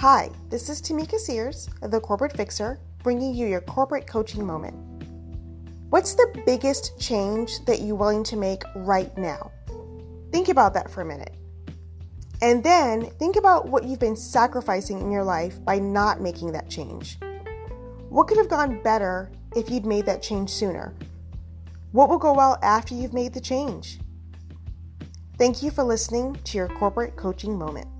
Hi, this is Tamica Sears, the Corporate Fixer, bringing you your corporate coaching moment. What's the biggest change that you're willing to make right now? Think about that for a minute. And then think about what you've been sacrificing in your life by not making that change. What could have gone better if you'd made that change sooner? What will go well after you've made the change? Thank you for listening to your corporate coaching moment.